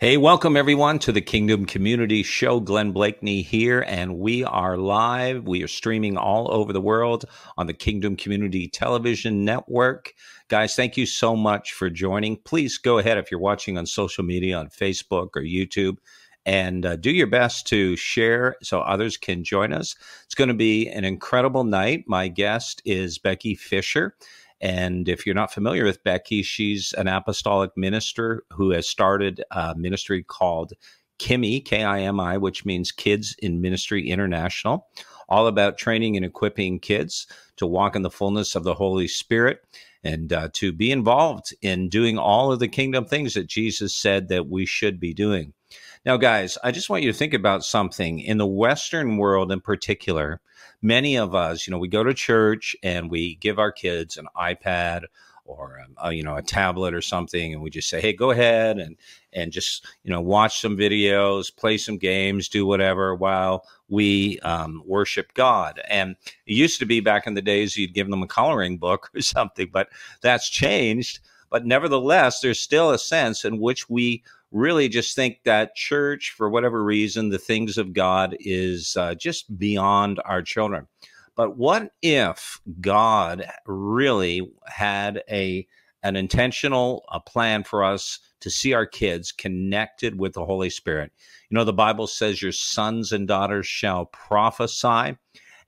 Hey, welcome everyone to the Kingdom Community Show. Glenn Bleakney here, and we are live. We are streaming all over the world on the Kingdom Community Television Network. Guys, thank you so much for joining. Please go ahead if you're watching on social media, on Facebook or YouTube, and uh, do your best to share so others can join us. It's going to be an incredible night. My guest is Becky Fischer. And if you're not familiar with Becky, she's an apostolic minister who has started a ministry called KIMI, K I M I, which means Kids in Ministry International, all about training and equipping kids to walk in the fullness of the Holy Spirit and uh, to be involved in doing all of the kingdom things that Jesus said that we should be doing. Now, guys, I just want you to think about something. In the Western world in particular, many of us, you know, we go to church and we give our kids an iPad or um, a, you know a tablet or something and we just say hey go ahead and and just you know watch some videos play some games do whatever while we um, worship god and it used to be back in the days you'd give them a coloring book or something but that's changed but nevertheless there's still a sense in which we really just think that church, for whatever reason, the things of God is uh, just beyond our children. But what if God really had a an intentional a plan for us to see our kids connected with the Holy Spirit? You know, the Bible says your sons and daughters shall prophesy.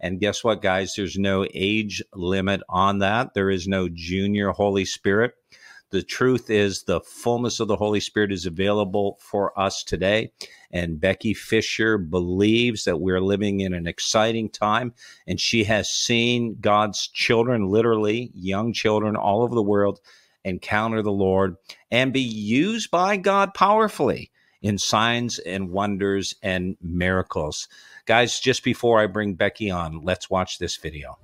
And guess what, guys? There's no age limit on that. There is no junior Holy Spirit. The truth is, the fullness of the Holy Spirit is available for us today. And Becky Fischer believes that we're living in an exciting time. And she has seen God's children, literally young children all over the world, encounter the Lord and be used by God powerfully in signs and wonders and miracles. Guys, just before I bring Becky on, let's watch this video.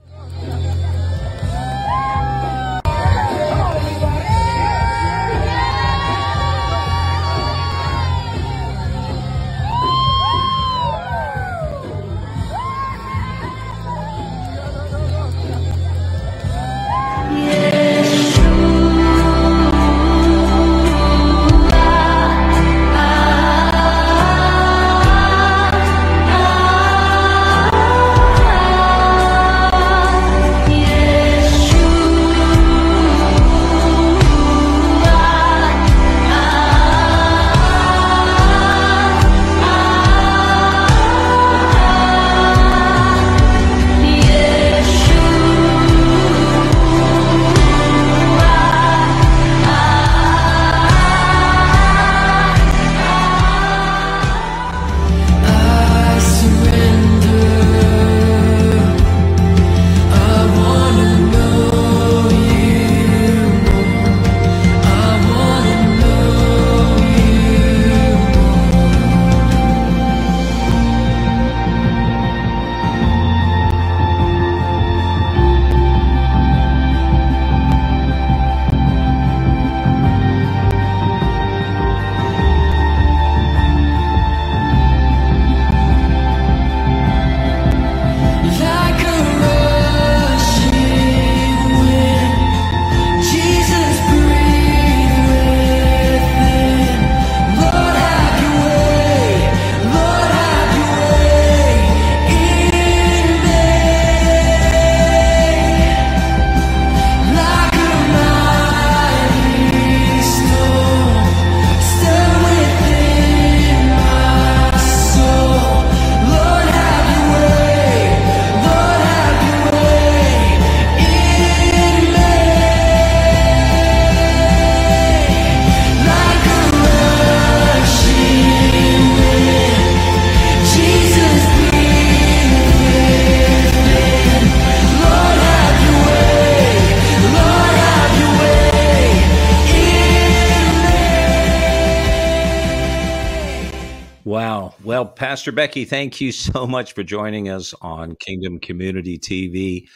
Pastor Becky, thank you so much for joining us on Kingdom Community TV.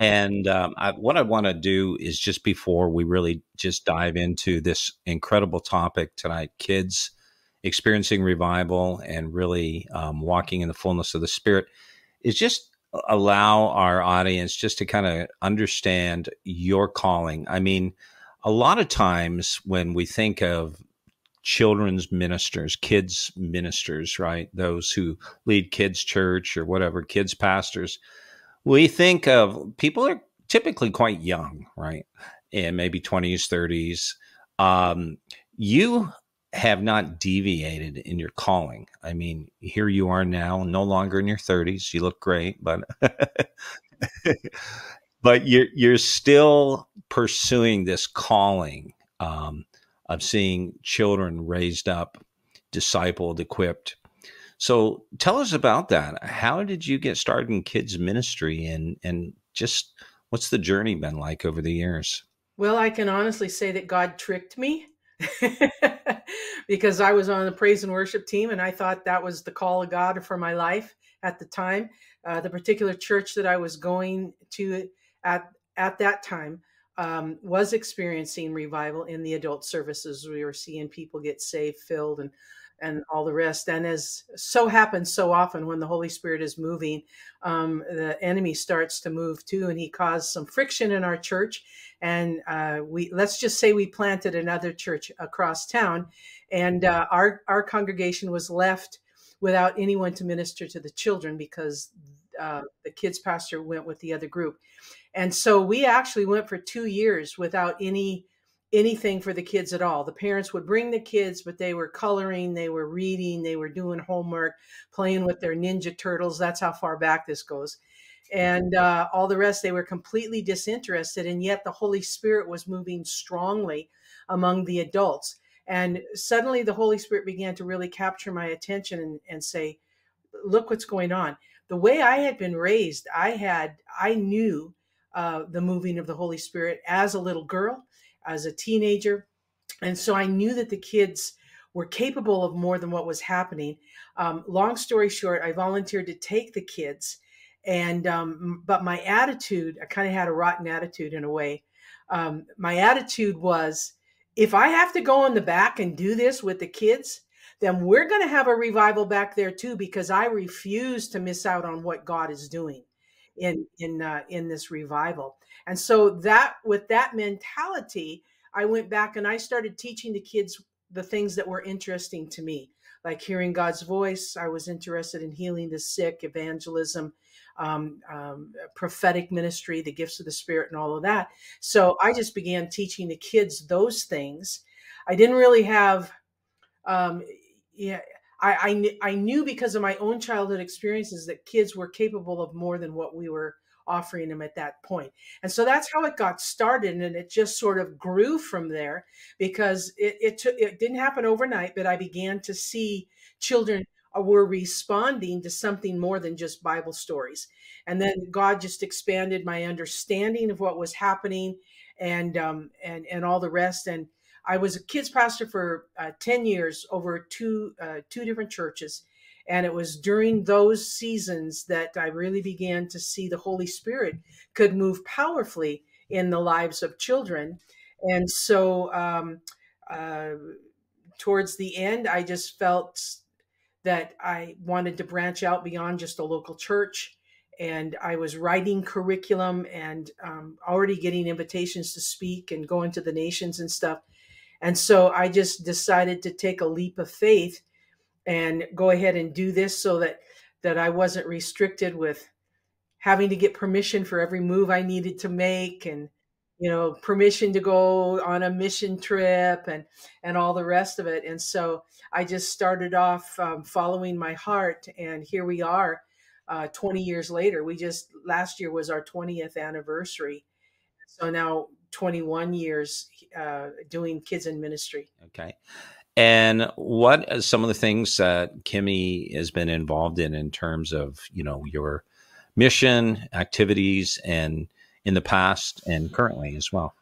And um, I, what I want to do is just before we really just dive into this incredible topic tonight, kids experiencing revival and really um, walking in the fullness of the Spirit, is just allow our audience just to kind of understand your calling. I mean, a lot of times when we think of children's ministers, kids ministers, right? Those who lead kids church or whatever, kids pastors, we think of people are typically quite young, right? And maybe 20s, 30s. Um, you have not deviated in your calling. I mean, here you are now, no longer in your 30s. You look great, but but you're you're still pursuing this calling um, of seeing children raised up, discipled, equipped. So tell us about that. How did you get started in kids ministry and and just what's the journey been like over the years? Well, I can honestly say that God tricked me because I was on the praise and worship team and I thought that was the call of God for my life at the time. Uh, the particular church that I was going to at at that time um, was experiencing revival in the adult services. We were seeing people get saved, filled, and and all the rest. And as so happens so often when the Holy Spirit is moving, um, the enemy starts to move too, and he caused some friction in our church. And uh, we let's just say we planted another church across town, and uh, our our congregation was left without anyone to minister to the children because uh, the kids pastor went with the other group. And so we actually went for two years without any anything for the kids at all. The parents would bring the kids, but they were coloring, they were reading, they were doing homework, playing with their Ninja Turtles. That's how far back this goes. And uh, all the rest, they were completely disinterested. And yet the Holy Spirit was moving strongly among the adults. And suddenly the Holy Spirit began to really capture my attention and, and say, look what's going on. The way I had been raised, I had, I knew uh, the moving of the Holy Spirit as a little girl, as a teenager. And so I knew that the kids were capable of more than what was happening. Um, long story short, I volunteered to take the kids. And, um, but my attitude, I kind of had a rotten attitude in a way. Um, my attitude was if I have to go in the back and do this with the kids, then we're going to have a revival back there too, because I refuse to miss out on what God is doing in in uh, in this revival. And so that with that mentality, I went back and I started teaching the kids the things that were interesting to me, like hearing God's voice. I was interested in healing the sick, evangelism, um, um, prophetic ministry, the gifts of the Spirit, and all of that. So I just began teaching the kids those things. I didn't really have, um, yeah, I, I, I knew because of my own childhood experiences that kids were capable of more than what we were offering them at that point. And so that's how it got started. And it just sort of grew from there because it, it, took, it didn't happen overnight, but I began to see children were responding to something more than just Bible stories. And then God just expanded my understanding of what was happening and, um, and, and all the rest. And, I was a kids pastor for uh, 10 years over two uh, two different churches. And it was during those seasons that I really began to see the Holy Spirit could move powerfully in the lives of children. And so um, uh, towards the end I just felt that I wanted to branch out beyond just a local church. And I was writing curriculum and um, already getting invitations to speak and go into the nations and stuff and so I just decided to take a leap of faith and go ahead and do this so that that I wasn't restricted with having to get permission for every move I needed to make and you know permission to go on a mission trip and and all the rest of it. And so I just started off um, following my heart and here we are uh, 20 years later. We just last year was our 20th anniversary. So now 21 years uh, doing kids in ministry. Okay. And what are some of the things that KIMI has been involved in in terms of, you know, your mission, activities, and in the past and currently as well?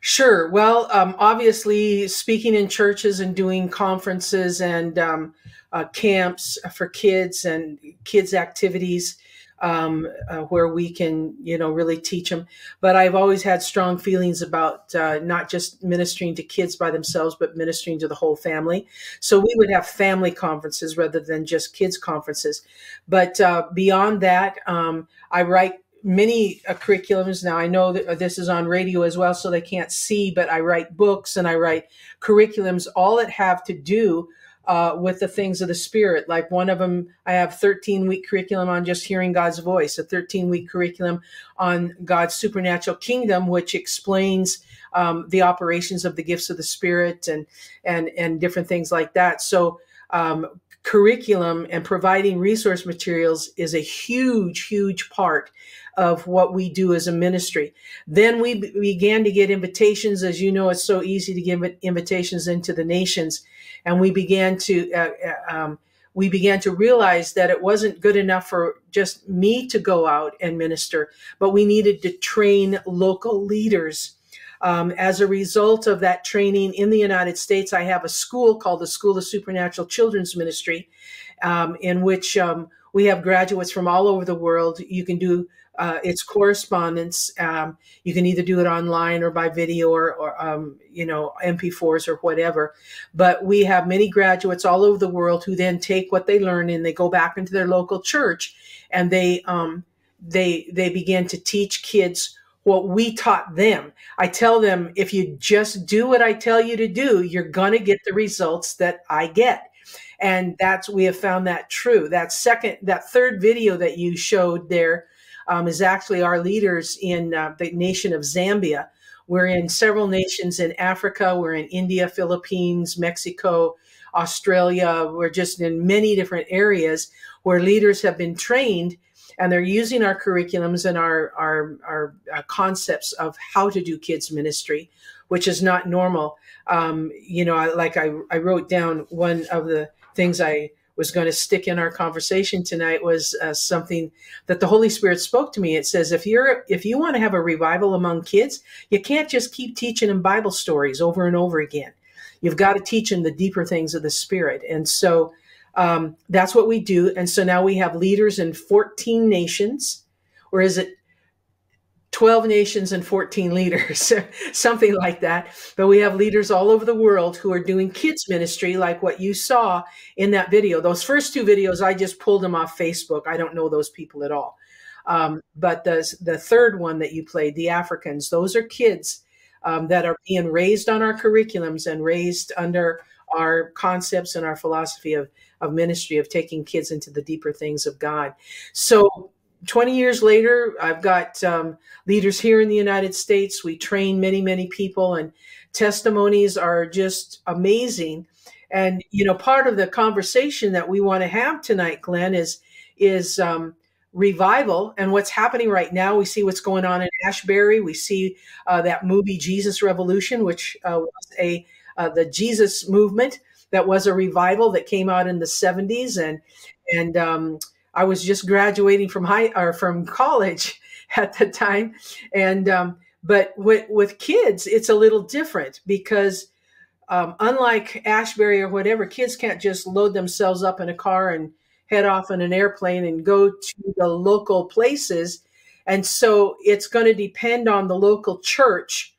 Sure. Well, um, obviously, speaking in churches and doing conferences and um, uh, camps for kids and kids' activities um, uh, where we can, you know, really teach them. But I've always had strong feelings about uh, not just ministering to kids by themselves, but ministering to the whole family. So we would have family conferences rather than just kids conferences. But uh, beyond that, um, I write many uh, curriculums now i know that this is on radio as well so they can't see but i write books and i write curriculums all that have to do uh, with the things of the spirit. Like one of them, I have 13 week curriculum on just hearing God's voice, a 13 week curriculum on God's supernatural kingdom, which explains um, the operations of the gifts of the spirit and and and different things like that. So um, curriculum and providing resource materials is a huge, huge part of what we do as a ministry. Then we b- began to get invitations. As you know, it's so easy to give invitations into the nations and we began to uh, uh, um, we began to realize that it wasn't good enough for just me to go out and minister, but we needed to train local leaders. Um, as a result of that training in the United States, I have a school called the School of Supernatural Children's Ministry, um, in which um, we have graduates from all over the world. You can do uh, it's correspondence. Um, you can either do it online or by video or, or um, you know, MP4s or whatever. But we have many graduates all over the world who then take what they learn and they go back into their local church and they um, they they begin to teach kids what we taught them. I tell them if you just do what I tell you to do, you're going to get the results that I get. And that's we have found that true. That second that third video that you showed there um, is actually our leaders in uh, the nation of Zambia. We're in several nations in Africa. We're in India, Philippines, Mexico, Australia. We're just in many different areas where leaders have been trained and they're using our curriculums and our, our, our, uh, concepts of how to do kids ministry, which is not normal. Um, you know, I, like I, I wrote down one of the things I was going to stick in our conversation tonight was uh, something that the Holy Spirit spoke to me. It says if you're if you want to have a revival among kids, you can't just keep teaching them Bible stories over and over again. You've got to teach them the deeper things of the Spirit, and so um, that's what we do. And so now we have leaders in 14 nations, or is it 12 nations and 14 leaders, something like that. But we have leaders all over the world who are doing kids ministry, like what you saw in that video. Those first two videos, I just pulled them off Facebook. I don't know those people at all. Um, but the, the third one that you played, the Africans, those are kids um, that are being raised on our curriculums and raised under our concepts and our philosophy of, of ministry, of taking kids into the deeper things of God. So 20 years later, I've got um, leaders here in the United States. We train many, many people, and testimonies are just amazing. And you know, part of the conversation that we want to have tonight, Glenn, is is um, revival and what's happening right now. We see what's going on in Asbury. We see uh, that movie Jesus Revolution, which uh, was a uh, the Jesus movement that was a revival that came out in the 70s, and and um, I was just graduating from high or from college at the time, and um, but with with kids, it's a little different because um, unlike Asbury or whatever, kids can't just load themselves up in a car and head off in an airplane and go to the local places, and so it's going to depend on the local church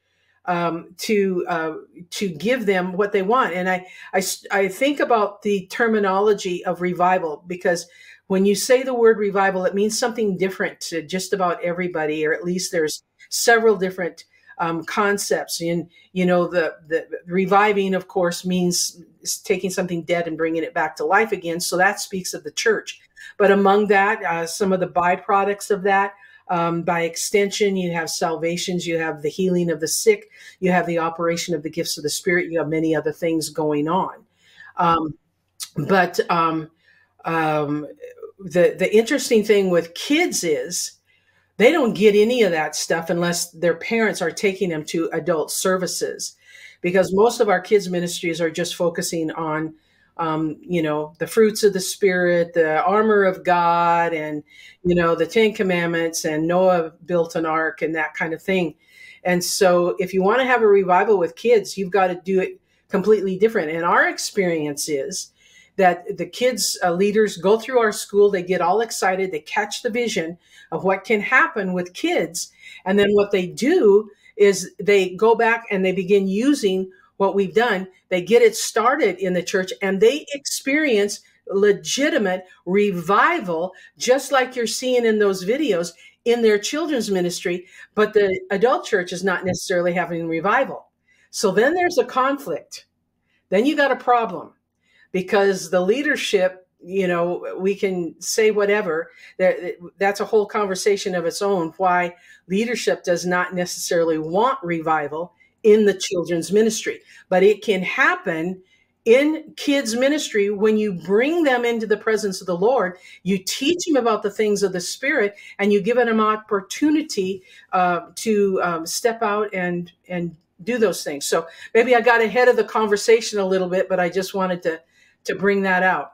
um, to uh, to give them what they want. And I, I I think about the terminology of revival because when you say the word revival, it means something different to just about everybody, or at least there's several different um, concepts. And you know, the the reviving, of course, means taking something dead and bringing it back to life again. So that speaks of the church. But among that, uh, some of the byproducts of that. Um, by extension, you have salvations, you have the healing of the sick, you have the operation of the gifts of the Spirit, you have many other things going on. Um, but um, um, the the interesting thing with kids is they don't get any of that stuff unless their parents are taking them to adult services because most of our kids ministries are just focusing on um, you know the fruits of the spirit the armor of god and you know the ten commandments and noah built an ark and that kind of thing And so, if you want to have a revival with kids, you've got to do it completely different. And our experience is that the kids uh, leaders go through our school, they get all excited, they catch the vision of what can happen with kids. And then what they do is they go back and they begin using what we've done. They get it started in the church and they experience legitimate revival, just like you're seeing in those videos in their children's ministry. But the adult church is not necessarily having revival. So then there's a conflict. Then you got a problem because the leadership you know we can say whatever that that's a whole conversation of its own why leadership does not necessarily want revival in the children's ministry but it can happen in kids ministry when you bring them into the presence of the lord you teach them about the things of the spirit and you give them opportunity uh, to um, step out and and do those things so maybe i got ahead of the conversation a little bit but i just wanted to to bring that out.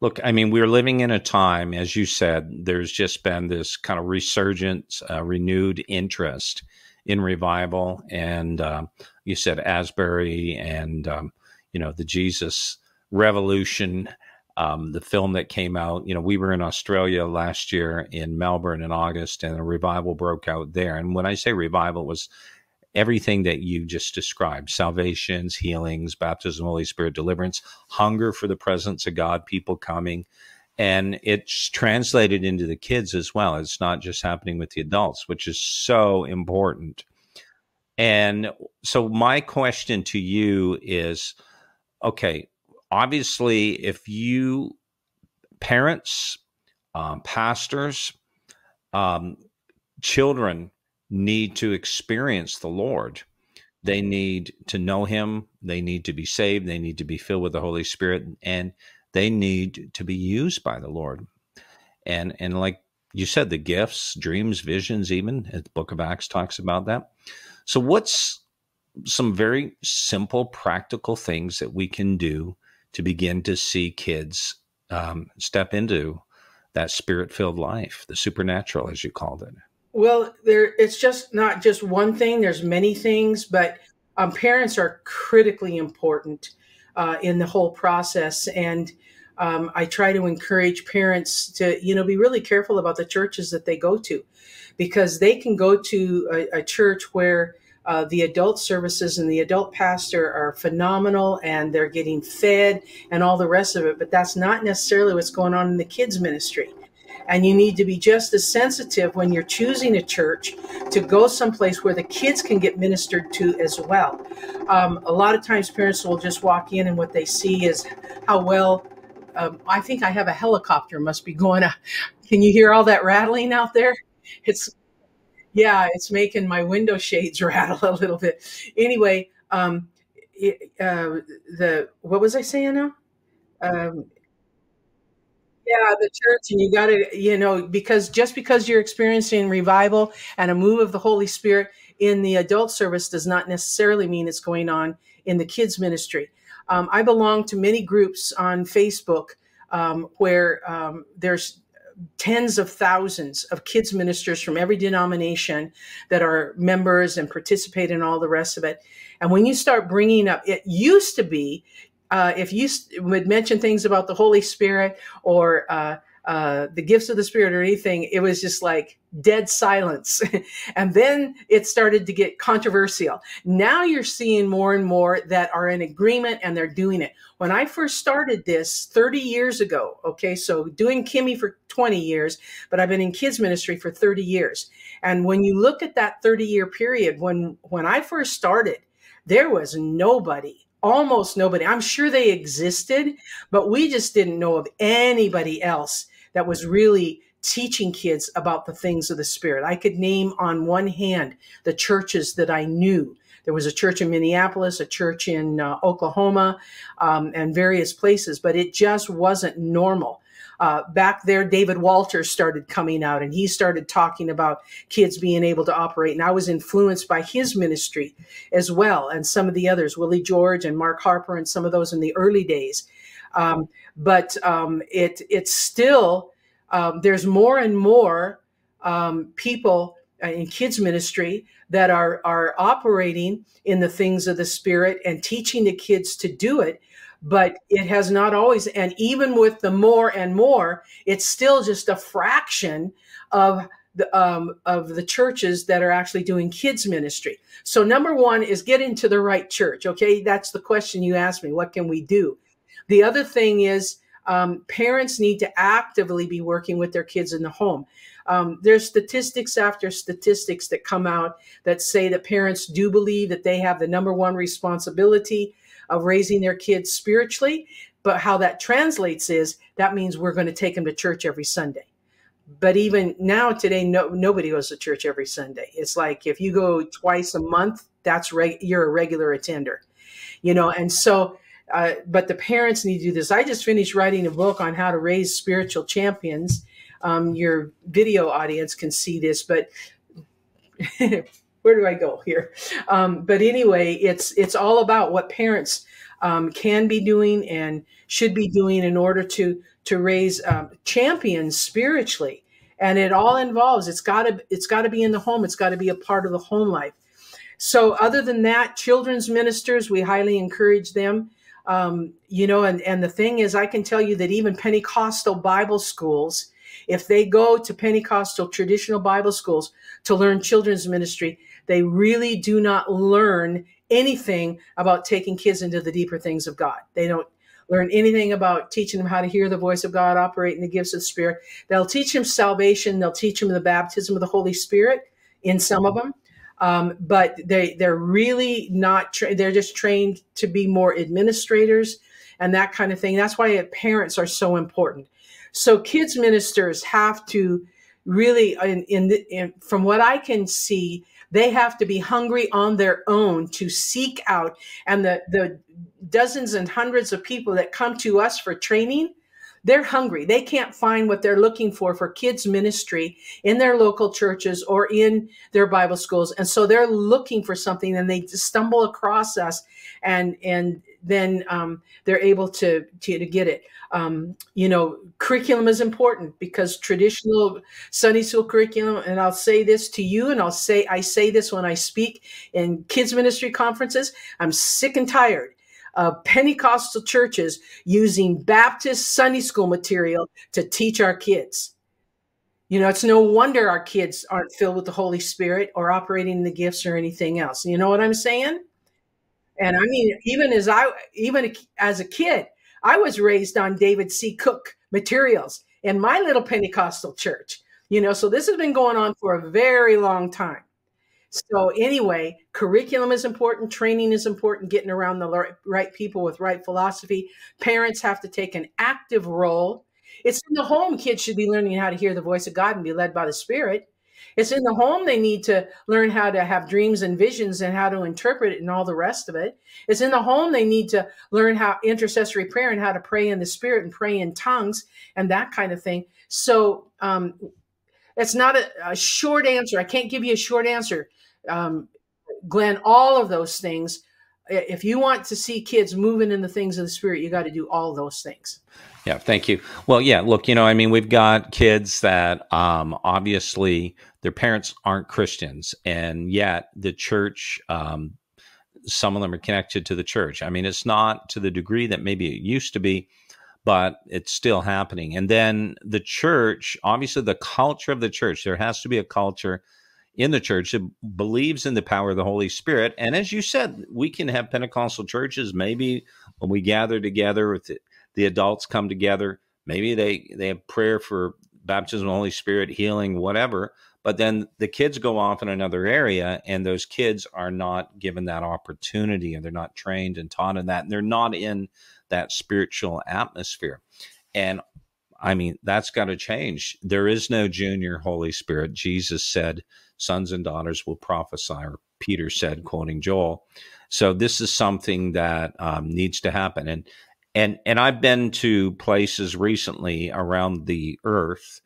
Look, I mean, we're living in a time, as you said, there's just been this kind of resurgence, uh, renewed interest in revival. And um, you said Asbury and, um, you know, the Jesus Revolution, um, the film that came out. You know, we were in Australia last year in Melbourne in August, and a revival broke out there. And when I say revival, it was everything that you just described salvations, healings, baptism, Holy Spirit, deliverance, hunger for the presence of God, people coming. And it's translated into the kids as well. It's not just happening with the adults, which is so important. And so, my question to you is okay, obviously, if you, parents, um, pastors, um, children, need to experience the Lord. They need to know Him. They need to be saved. They need to be filled with the Holy Spirit, and they need to be used by the Lord. And and like you said, the gifts, dreams, visions, even the Book of Acts talks about that. So, what's some very simple, practical things that we can do to begin to see kids um, step into that spirit-filled life, the supernatural, as you called it? Well, there it's just not just one thing. There's many things, but um, parents are critically important uh, in the whole process, and um, I try to encourage parents to you know be really careful about the churches that they go to, because they can go to a, a church where uh, the adult services and the adult pastor are phenomenal and they're getting fed and all the rest of it, but that's not necessarily what's going on in the kids ministry. And you need to be just as sensitive when you're choosing a church to go someplace where the kids can get ministered to as well. Um, a lot of times, parents will just walk in and what they see is how well. Um, I think I have a helicopter must be going. Up. Can you hear all that rattling out there? It's yeah, it's making my window shades rattle a little bit. Anyway, um, it, uh, the what was I saying now? Um, yeah, the church, and you got to, you know, because just because you're experiencing revival and a move of the Holy Spirit in the adult service does not necessarily mean it's going on in the kids' ministry. Um, I belong to many groups on Facebook um, where um, there's tens of thousands of kids ministers from every denomination that are members and participate in all the rest of it. And when you start bringing up, it used to be uh, if you would mention things about the Holy Spirit or uh, uh, the gifts of the Spirit or anything, it was just like dead silence. and then it started to get controversial. Now you're seeing more and more that are in agreement and they're doing it. When I first started this 30 years ago, okay, so doing KIMI for 20 years, but I've been in kids ministry for 30 years. And when you look at that 30 year period, when when I first started, there was nobody almost nobody. I'm sure they existed, but we just didn't know of anybody else that was really teaching kids about the things of the Spirit. I could name on one hand the churches that I knew. There was a church in Minneapolis, a church in uh, Oklahoma, um, and various places, but it just wasn't normal uh, back there, David Walters started coming out and he started talking about kids being able to operate. And I was influenced by his ministry as well, and some of the others, Willie George and Mark Harper, and some of those in the early days. Um, but um, it it's still um, there's more and more um, people in kids ministry that are are operating in the things of the spirit and teaching the kids to do it but it has not always and even with the more and more it's still just a fraction of the um, of the churches that are actually doing kids ministry. So number one is get into the right church okay? That's the question you asked me what can we do? The other thing is um, parents need to actively be working with their kids in the home. Um, there's statistics after statistics that come out that say that parents do believe that they have the number one responsibility of raising their kids spiritually. But how that translates is that means we're going to take them to church every Sunday. But even now, today, no, nobody goes to church every Sunday. It's like if you go twice a month, that's reg- you're a regular attender, you know. And so, uh, but the parents need to do this. I just finished writing a book on how to raise spiritual champions, um, your video audience can see this, but where do I go here? Um, but anyway, it's it's all about what parents um, can be doing and should be doing in order to to raise um, champions spiritually. And it all involves it's got to it's got to be in the home. It's got to be a part of the home life. So other than that, children's ministers, we highly encourage them. Um, you know, and and the thing is, I can tell you that even Pentecostal Bible schools if they go to Pentecostal traditional Bible schools to learn children's ministry, they really do not learn anything about taking kids into the deeper things of God. They don't learn anything about teaching them how to hear the voice of God, operate in the gifts of the Spirit. They'll teach them salvation. They'll teach them the baptism of the Holy Spirit in some of them. Um, but they they're really not tra- they're just trained to be more administrators and that kind of thing that's why parents are so important so kids ministers have to really, in, in, in, from what I can see, they have to be hungry on their own to seek out. And the the dozens and hundreds of people that come to us for training, they're hungry. They can't find what they're looking for for kids ministry in their local churches or in their Bible schools. And so they're looking for something and they stumble across us and and then um, they're able to, to, to get it um, you know, curriculum is important because traditional Sunday school curriculum, and I'll say this to you, and I'll say, I say this when I speak in kids ministry conferences. I'm sick and tired of Pentecostal churches using Baptist Sunday school material to teach our kids. You know, it's no wonder our kids aren't filled with the Holy Spirit or operating the gifts or anything else. You know what I'm saying? And I mean, even as I, even as a kid, I was raised on David C. Cook materials in my little Pentecostal church, you know, so this has been going on for a very long time. So, anyway, curriculum is important, training is important, getting around the right people with right philosophy. Parents have to take an active role. It's in the home, kids should be learning how to hear the voice of God and be led by the Spirit. It's in the home they need to learn how to have dreams and visions and how to interpret it and all the rest of it. It's in the home they need to learn how intercessory prayer and how to pray in the spirit and pray in tongues and that kind of thing. So um, it's not a, a, short answer. I can't give you a short answer. Um, Glenn, all of those things if you want to see kids moving in the things of the spirit, you got to do all those things. Yeah, thank you. Well, yeah, look, you know, I mean, we've got kids that um, obviously their parents aren't Christians, and yet the church, um, some of them are connected to the church. I mean, it's not to the degree that maybe it used to be, but it's still happening. And then the church, obviously, the culture of the church, there has to be a culture in the church that believes in the power of the Holy Spirit. And as you said, we can have Pentecostal churches. Maybe when we gather together, with the, adults come together, maybe they they have prayer for baptism of the Holy Spirit, healing, whatever. But then the kids go off in another area, and those kids are not given that opportunity, and they're not trained and taught in that, and they're not in that spiritual atmosphere. And I mean, that's got to change. There is no junior Holy Spirit. Jesus said, sons and daughters will prophesy, or Peter said, quoting Joel. So this is something that um, needs to happen. And and and I've been to places recently around the earth,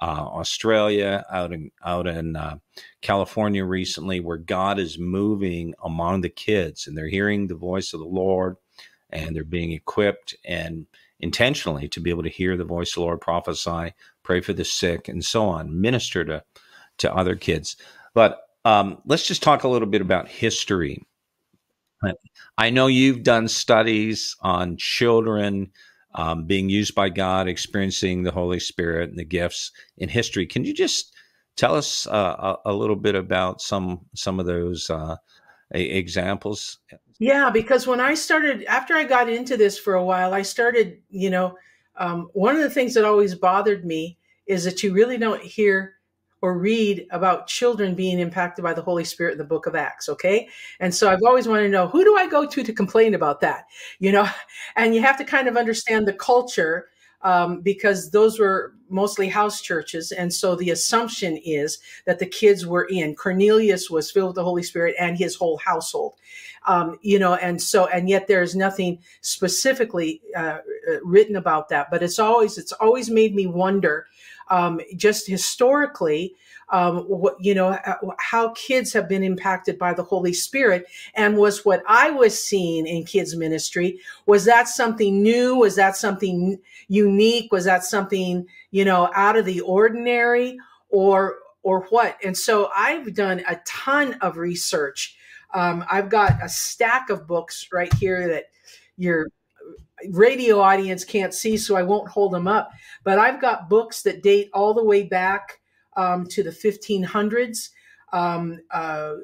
uh, Australia, out in out in uh, California recently, where God is moving among the kids, and they're hearing the voice of the Lord, and they're being equipped and intentionally to be able to hear the voice of the Lord, prophesy, pray for the sick, and so on, minister to to other kids. But um, let's just talk a little bit about history. I know you've done studies on children um, being used by God, experiencing the Holy Spirit and the gifts in history. Can you just tell us uh, a, a, little bit about some some of those uh, examples? Yeah, because when I started, after I got into this for a while, I started, you know, um, one of the things that always bothered me is that you really don't hear or read about children being impacted by the Holy Spirit in the book of Acts, okay? And so I've always wanted to know who do I go to to complain about that, you know? And you have to kind of understand the culture um, because those were mostly house churches. And so the assumption is that the kids were in. Cornelius was filled with the Holy Spirit and his whole household. Um, you know, and so, and yet there's nothing specifically uh, written about that. But it's always, it's always made me wonder um, just historically, um, what, you know, how kids have been impacted by the Holy Spirit. And was what I was seeing in kids ministry, was that something new? Was that something unique? Was that something, you know, out of the ordinary or, or what? And so I've done a ton of research. Um, I've got a stack of books right here that you're radio audience can't see, so I won't hold them up. But I've got books that date all the way back um, to the 1500s. Um, uh,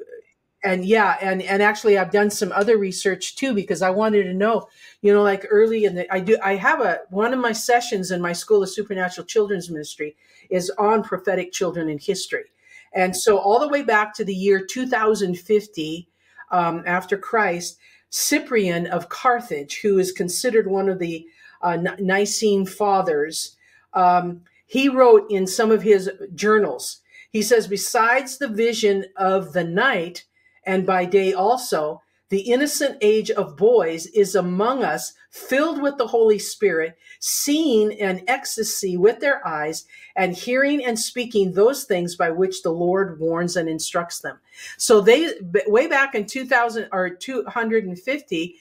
and yeah, and and actually, I've done some other research too because I wanted to know, you know, like early in the I do I have a one of my sessions in my School of Supernatural Children's Ministry is on prophetic children in history, and so all the way back to the year 2050 um, after Christ, Cyprian of Carthage, who is considered one of the uh, Nicene fathers, um, he wrote in some of his journals, he says, besides the vision of the night and by day also, the innocent age of boys is among us, filled with the Holy Spirit, seeing an ecstasy with their eyes, and hearing and speaking those things by which the Lord warns and instructs them. So they way back in 2000 or 250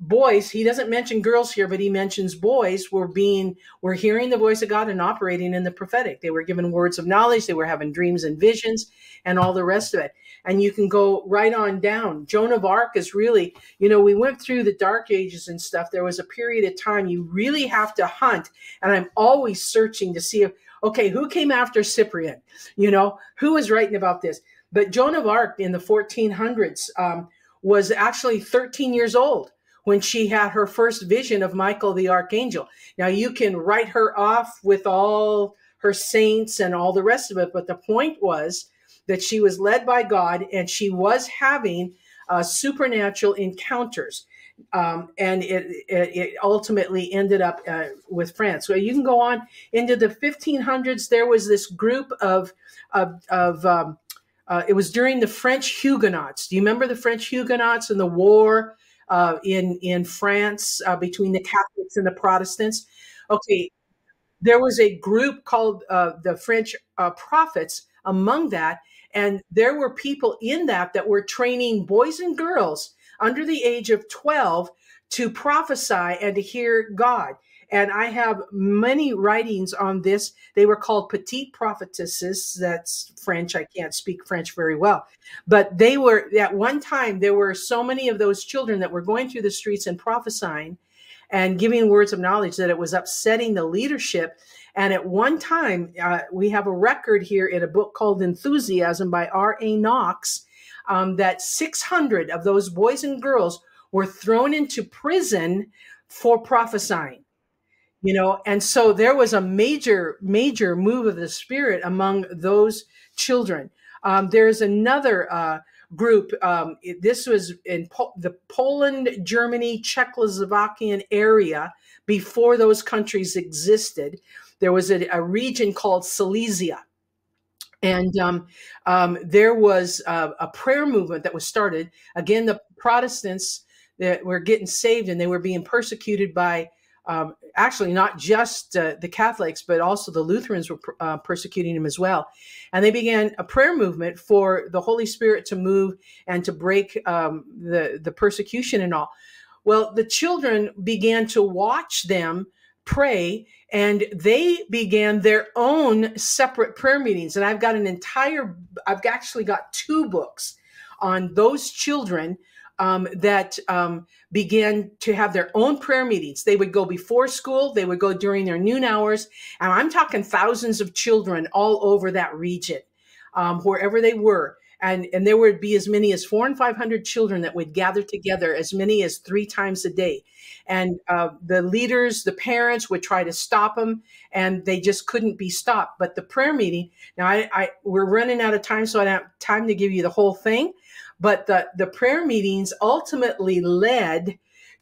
boys he doesn't mention girls here but he mentions boys were being were hearing the voice of god and operating in the prophetic they were given words of knowledge they were having dreams and visions and all the rest of it and you can go right on down. Joan of arc is really you know we went through the dark ages and stuff. There was a period of time you really have to hunt and i'm always searching to see if okay who came after cyprian? You know who was writing about this? But joan of arc in the 1400s um, was actually 13 years old when she had her first vision of Michael the archangel. Now you can write her off with all her saints and all the rest of it, but the point was that she was led by God and she was having uh, supernatural encounters. Um, and it, it, it, ultimately ended up uh, with France. So you can go on into the 1500s. There was this group of of, of um, uh, it was during the French Huguenots. Do you remember the French Huguenots and the war uh, in in France uh, between the Catholics and the Protestants. Okay, there was a group called uh, the French uh, Prophets among that, and there were people in that that were training boys and girls under the age of twelve to prophesy and to hear God. And I have many writings on this. They were called petite prophetesses. That's French. I can't speak French very well. But they were, at one time, there were so many of those children that were going through the streets and prophesying and giving words of knowledge that it was upsetting the leadership. And at one time, uh, we have a record here in a book called Enthusiasm by R.A. Knox um, that 600 of those boys and girls were thrown into prison for prophesying you know and so there was a major major move of the spirit among those children um, there's another uh, group um, this was in po- the poland germany czechoslovakian area before those countries existed there was a, a region called silesia and um, um, there was a, a prayer movement that was started again the protestants that were getting saved and they were being persecuted by um, actually not just uh, the Catholics, but also the Lutherans were uh, persecuting them as well. And they began a prayer movement for the Holy Spirit to move and to break um, the, the persecution and all. Well, the children began to watch them pray and they began their own separate prayer meetings. And i've got an entire i've actually got two books on those children um, that um, began to have their own prayer meetings. They would go before school they would go during their noon hours and i'm talking thousands of children all over that region um, wherever they were and and there would be as many as four and five hundred children that would gather together as many as three times a day. And uh, the leaders the parents would try to stop them and they just couldn't be stopped. But the prayer meeting now i, I we're running out of time so i don't have time to give you the whole thing. But the the prayer meetings ultimately led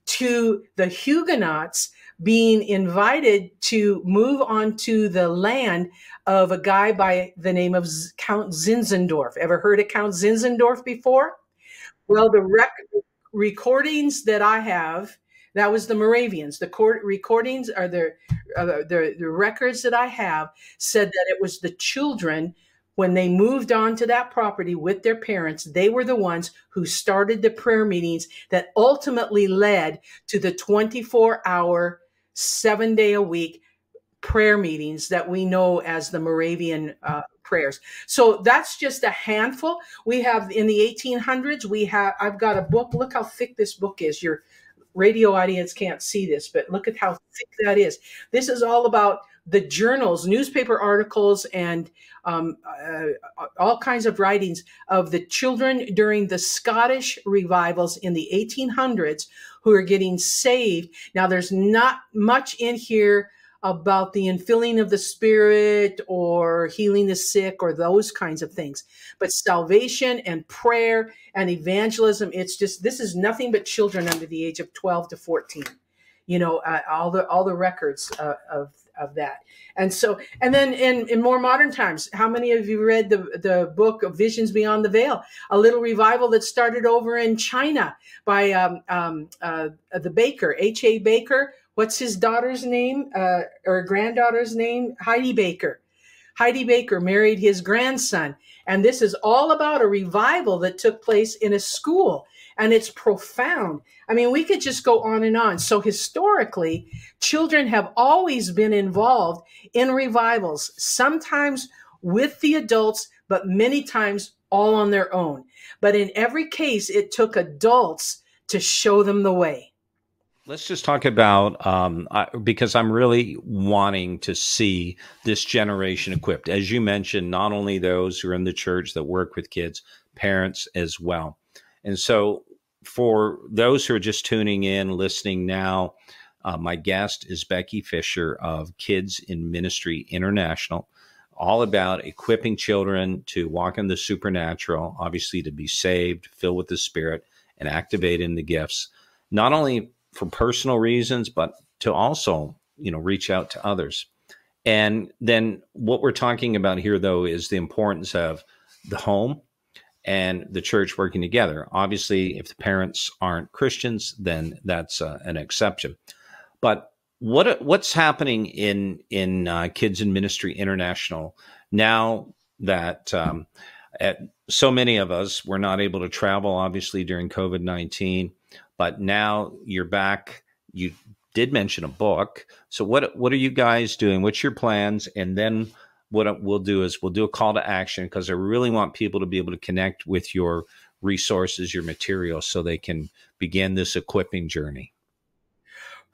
to the huguenots being invited to move onto the land of a guy by the name of Count Zinzendorf. Ever heard of Count Zinzendorf before? Well, the rec- recordings that I have, that was the Moravians. The court recordings are the, uh, the the records that I have said that it was the children when they moved on to that property with their parents, they were the ones who started the prayer meetings that ultimately led to the 24 hour seven day a week prayer meetings that we know as the Moravian uh, prayers. So that's just a handful. We have in the 1800s, we have, I've got a book. Look how thick this book is. Your radio audience can't see this, but look at how thick that is. This is all about the journals, newspaper articles, and um, uh, all kinds of writings of the children during the Scottish revivals in the 1800s who are getting saved. Now, there's not much in here about the infilling of the spirit or healing the sick or those kinds of things. But salvation and prayer and evangelism, it's just, this is nothing but children under the age of 12 to 14. You know, uh, all the all the records uh, of of that. And so, and then in, in more modern times, how many of you read the, the book of Visions Beyond the Veil? A little revival that started over in China by um, um, uh, the Baker, H.A. Baker. What's his daughter's name uh, or granddaughter's name? Heidi Baker. Heidi Baker married his grandson. And this is all about a revival that took place in a school and it's profound. I mean, we could just go on and on. So, historically, children have always been involved in revivals, sometimes with the adults, but many times all on their own. But in every case, it took adults to show them the way. Let's just talk about um, I, because I'm really wanting to see this generation equipped. As you mentioned, not only those who are in the church that work with kids, parents as well. And so, for those who are just tuning in, listening now, uh, my guest is Becky Fischer of Kids in Ministry International, all about equipping children to walk in the supernatural, obviously to be saved, filled with the Spirit, and activate in the gifts, not only for personal reasons, but to also, you know, reach out to others. And then what we're talking about here, though, is the importance of the home and the church working together. Obviously, if the parents aren't Christians, then that's uh, an exception. But what what's happening in in uh, Kids in Ministry International now that um, at, so many of us were not able to travel, obviously during COVID nineteen, but now you're back. You did mention a book. So what what are you guys doing? What's your plans? And then what we'll do is we'll do a call to action because I really want people to be able to connect with your resources, your materials, so they can begin this equipping journey.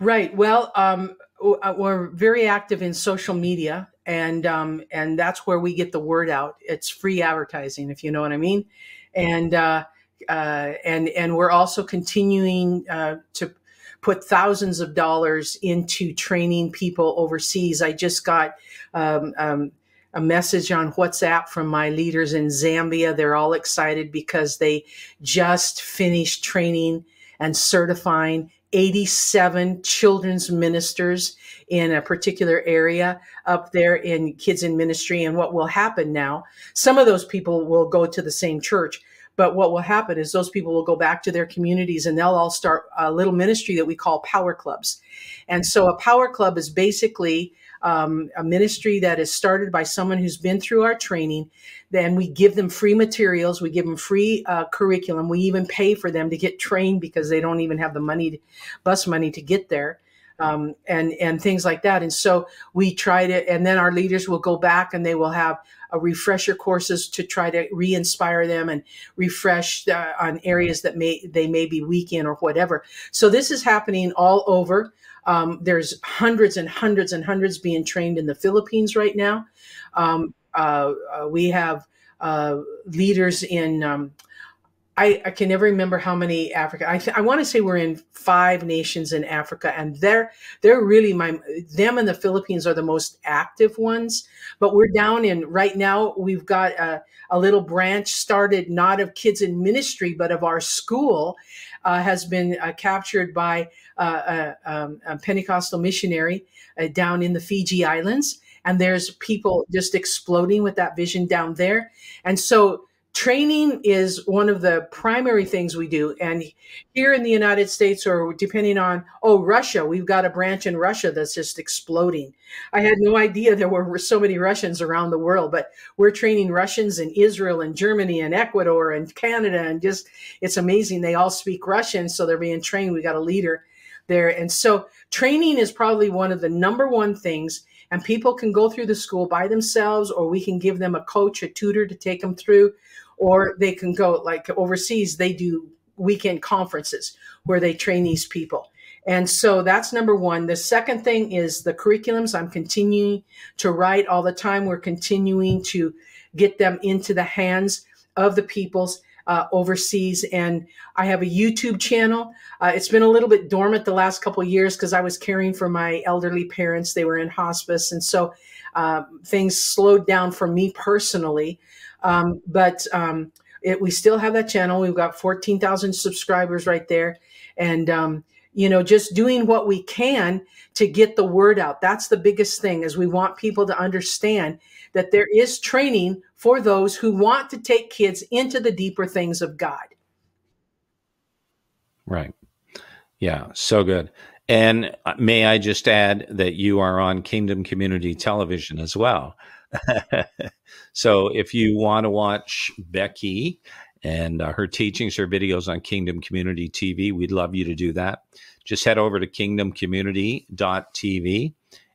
Right. Well, um, uh, we're very active in social media, and um, and that's where we get the word out. It's free advertising, if you know what I mean, and uh, uh, and and we're also continuing uh, to put thousands of dollars into training people overseas. I just got um, um, a message on WhatsApp from my leaders in Zambia. They're all excited because they just finished training and certifying 87 children's ministers in a particular area up there in kids in ministry. And what will happen now, some of those people will go to the same church. But what will happen is those people will go back to their communities and they'll all start a little ministry that we call power clubs. And so a power club is basically um, a ministry that is started by someone who's been through our training. Then we give them free materials, we give them free uh, curriculum. We even pay for them to get trained because they don't even have the money, to, bus money, to get there. Um, and and things like that. And so we try to, and then our leaders will go back and they will have a refresher courses to try to re-inspire them and refresh uh, on areas that may they may be weak in or whatever. So this is happening all over. Um, there's hundreds and hundreds and hundreds being trained in the Philippines right now. Um, uh, uh, we have uh, leaders in um, I, I, can never remember how many Africa. I, I want to say we're in five nations in Africa, and they're they're really my them and the Philippines are the most active ones. But we're down in right now. We've got a, a little branch started, not of kids in ministry, but of our school, uh, has been uh, captured by uh, a, um, a, Pentecostal missionary uh, down in the Fiji Islands, and there's people just exploding with that vision down there, and so training is one of the primary things we do and here in the united states or depending on oh russia we've got a branch in russia that's just exploding. I had no idea there were so many russians around the world but we're training russians in israel and germany and ecuador and canada and just it's amazing they all speak russian so they're being trained. We got a leader there. And so training is probably one of the number one things and people can go through the school by themselves or we can give them a coach a tutor to take them through or they can go like overseas they do weekend conferences where they train these people. And so that's number one. The second thing is the curriculums. I'm continuing to write all the time. We're continuing to get them into the hands of the peoples uh, overseas. And i have a youtube channel. Uh, it's been a little bit dormant the last couple years because i was caring for my elderly parents. They were in hospice. And so uh, things slowed down for me personally um, but um, it, we still have that channel. We've got 14,000 subscribers right there. And, um, you know, just doing what we can to get the word out. That's the biggest thing is we want people to understand that there is training for those who want to take kids into the deeper things of God. Right. Yeah, so good. And uh, may I just add that you are on Kingdom Community Television as well. so if you want to watch Becky and uh, her teachings, her videos on Kingdom Community TV, we'd love you to do that. Just head over to kingdomcommunity.tv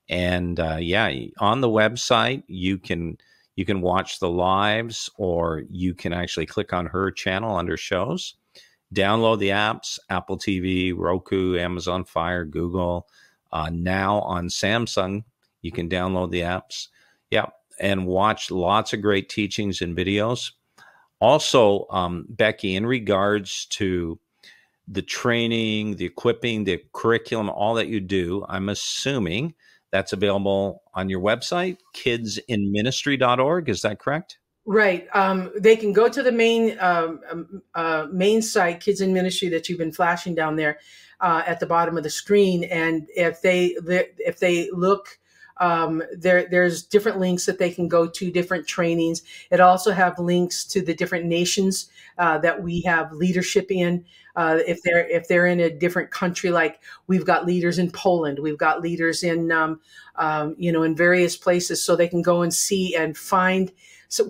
and uh, yeah, on the website you can you can watch the lives or you can actually click on her channel under shows. Download the apps, Apple TV, Roku, Amazon Fire, Google. Uh, now on Samsung, you can download the apps. Yeah, and watch lots of great teachings and videos. Also, um, Becky, in regards to the training, the equipping, the curriculum, all that you do, I'm assuming that's available on your website, kidsinministry.org. Is that correct? Right. Um, they can go to the main um, um, uh, main site, Kids in Ministry, that you've been flashing down there uh, at the bottom of the screen, and if they if they look um, there, there's different links that they can go to, different trainings. It also have links to the different nations uh, that we have leadership in. Uh, if they're if they're in a different country, like we've got leaders in Poland, we've got leaders in um, um, you know in various places, so they can go and see and find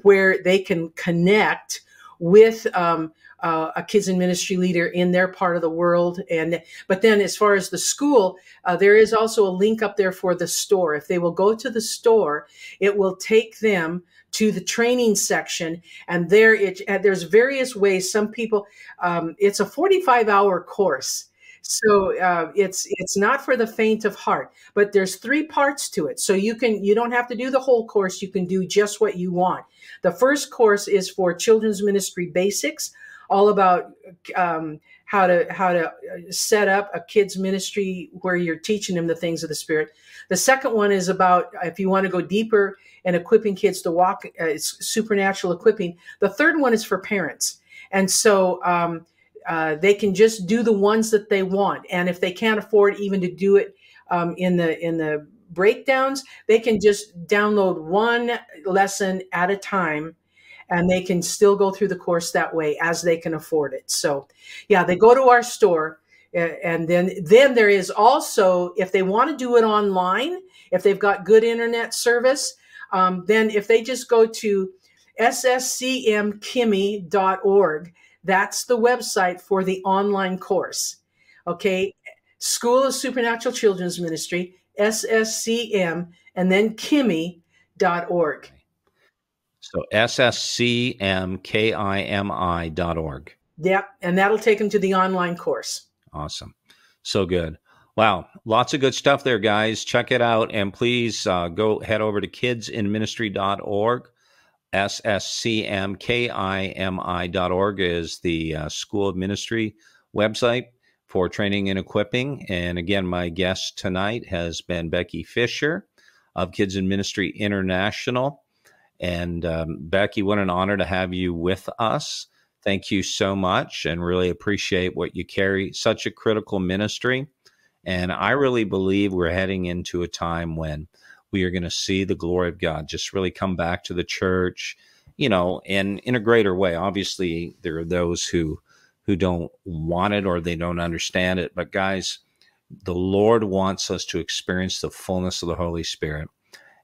where they can connect with um, uh, a kids in ministry leader in their part of the world. And but then, as far as the school, uh, there is also a link up there for the store. If they will go to the store, it will take them to the training section, and there it uh, there's various ways. Some people, um, it's a 45 hour course. So uh, it's it's not for the faint of heart, but there's three parts to it. So you can you don't have to do the whole course. You can do just what you want. The first course is for children's ministry basics all about um, how to how to uh, set up a kids ministry where you're teaching them the things of the spirit. The second one is about if you want to go deeper and equipping kids to walk, uh, it's supernatural equipping. The third one is for parents, and so um, uh, they can just do the ones that they want. And if they can't afford even to do it um, in the in the breakdowns, they can just download one lesson at a time and they can still go through the course that way as they can afford it. So, yeah, they go to our store and then then there is also if they want to do it online, if they've got good internet service, um, then if they just go to sscmkimi.org, that's the website for the online course. Okay, School of Supernatural Children's Ministry, SSCM, and then Kimi.org. So sscmkimi dot org. Yep. And that'll take them to the online course. Awesome. So good. Wow. Lots of good stuff there, guys. Check it out. And please uh, go head over to kidsinministry.org. SSCMKIMI.org is the uh, School of Ministry website for training and equipping. And again, my guest tonight has been Becky Fischer of Kids in Ministry International. And um, Becky, what an honor to have you with us. Thank you so much and really appreciate what you carry. Such a critical ministry. And I really believe we're heading into a time when we are going to see the glory of God just really come back to the church, you know, and in a greater way. Obviously, there are those who who don't want it or they don't understand it, but guys, the Lord wants us to experience the fullness of the Holy Spirit.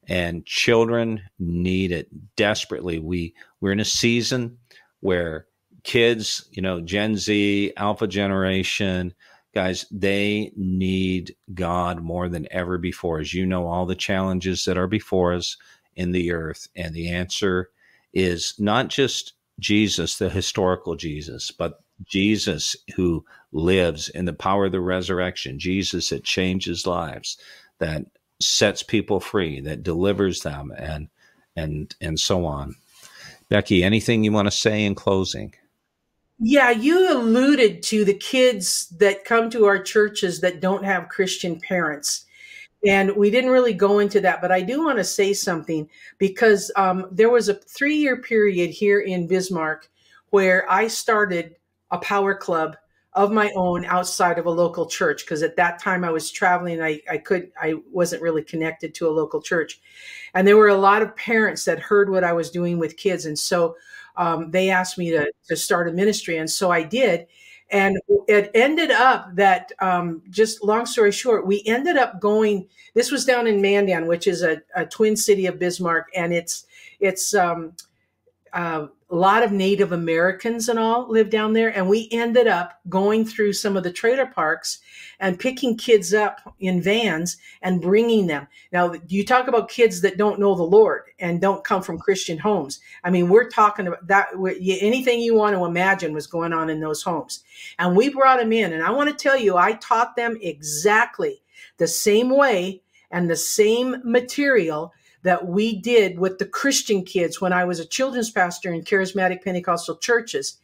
And children need it desperately. We we're in a season where kids, you know, Gen Z, Alpha generation, guys, they need God more than ever before. As you know, all the challenges that are before us in the earth. And the answer is not just Jesus, the historical Jesus, but Jesus who lives in the power of the resurrection, Jesus that changes lives, that sets people free, that delivers them, and and and so on. Becky, anything you want to say in closing? Yeah, you alluded to the kids that come to our churches that don't have Christian parents. And we didn't really go into that, but I do want to say something because um, there was a three year period here in Bismarck where I started a power club of my own outside of a local church because at that time I was traveling I, I could I wasn't really connected to a local church and there were a lot of parents that heard what I was doing with kids and so um, they asked me to, to start a ministry. And so I did. And it ended up that, um, just long story short, we ended up going. This was down in Mandan, which is a, a twin city of Bismarck, and it's it's um, uh, a lot of Native Americans and all live down there. And we ended up going through some of the trailer parks and picking kids up in vans and bringing them. Now, you talk about kids that don't know the Lord and don't come from Christian homes. I mean, we're talking about that. Anything you want to imagine was going on in those homes. And we brought them in. And I want to tell you, I taught them exactly the same way and the same material that we did with the Christian kids when I was a children's pastor in charismatic Pentecostal churches.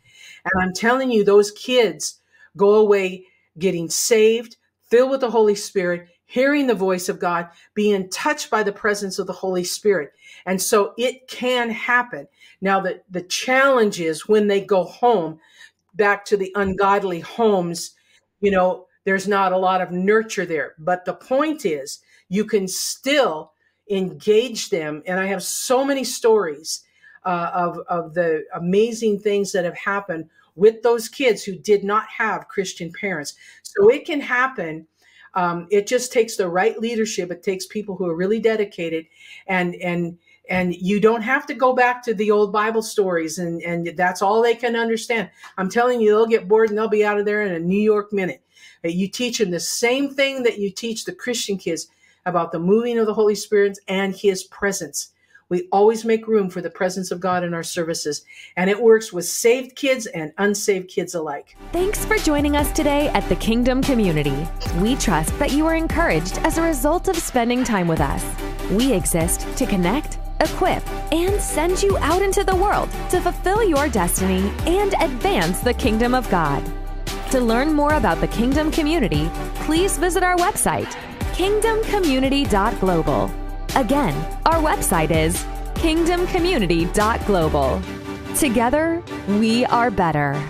And I'm telling you, those kids go away getting saved, filled with the Holy Spirit, hearing the voice of God, being touched by the presence of the Holy Spirit. And so it can happen. Now, the, the challenge is when they go home, back to the ungodly homes, you know, there's not a lot of nurture there. But the point is, you can still engage them. And I have so many stories uh, of, of the amazing things that have happened with those kids who did not have Christian parents. So it can happen. Um, it just takes the right leadership. It takes people who are really dedicated and, and, and you don't have to go back to the old Bible stories and, and that's all they can understand. I'm telling you, they'll get bored and they'll be out of there in a New York minute. You teach them the same thing that you teach the Christian kids about the moving of the Holy Spirit and His presence. We always make room for the presence of God in our services, and it works with saved kids and unsaved kids alike. Thanks for joining us today at the Kingdom Community. We trust that you are encouraged as a result of spending time with us. We exist to connect, equip, and send you out into the world to fulfill your destiny and advance the kingdom of God. To learn more about the Kingdom Community, please visit our website kingdomcommunity.global. Again, our website is kingdomcommunity.global. Together, we are better.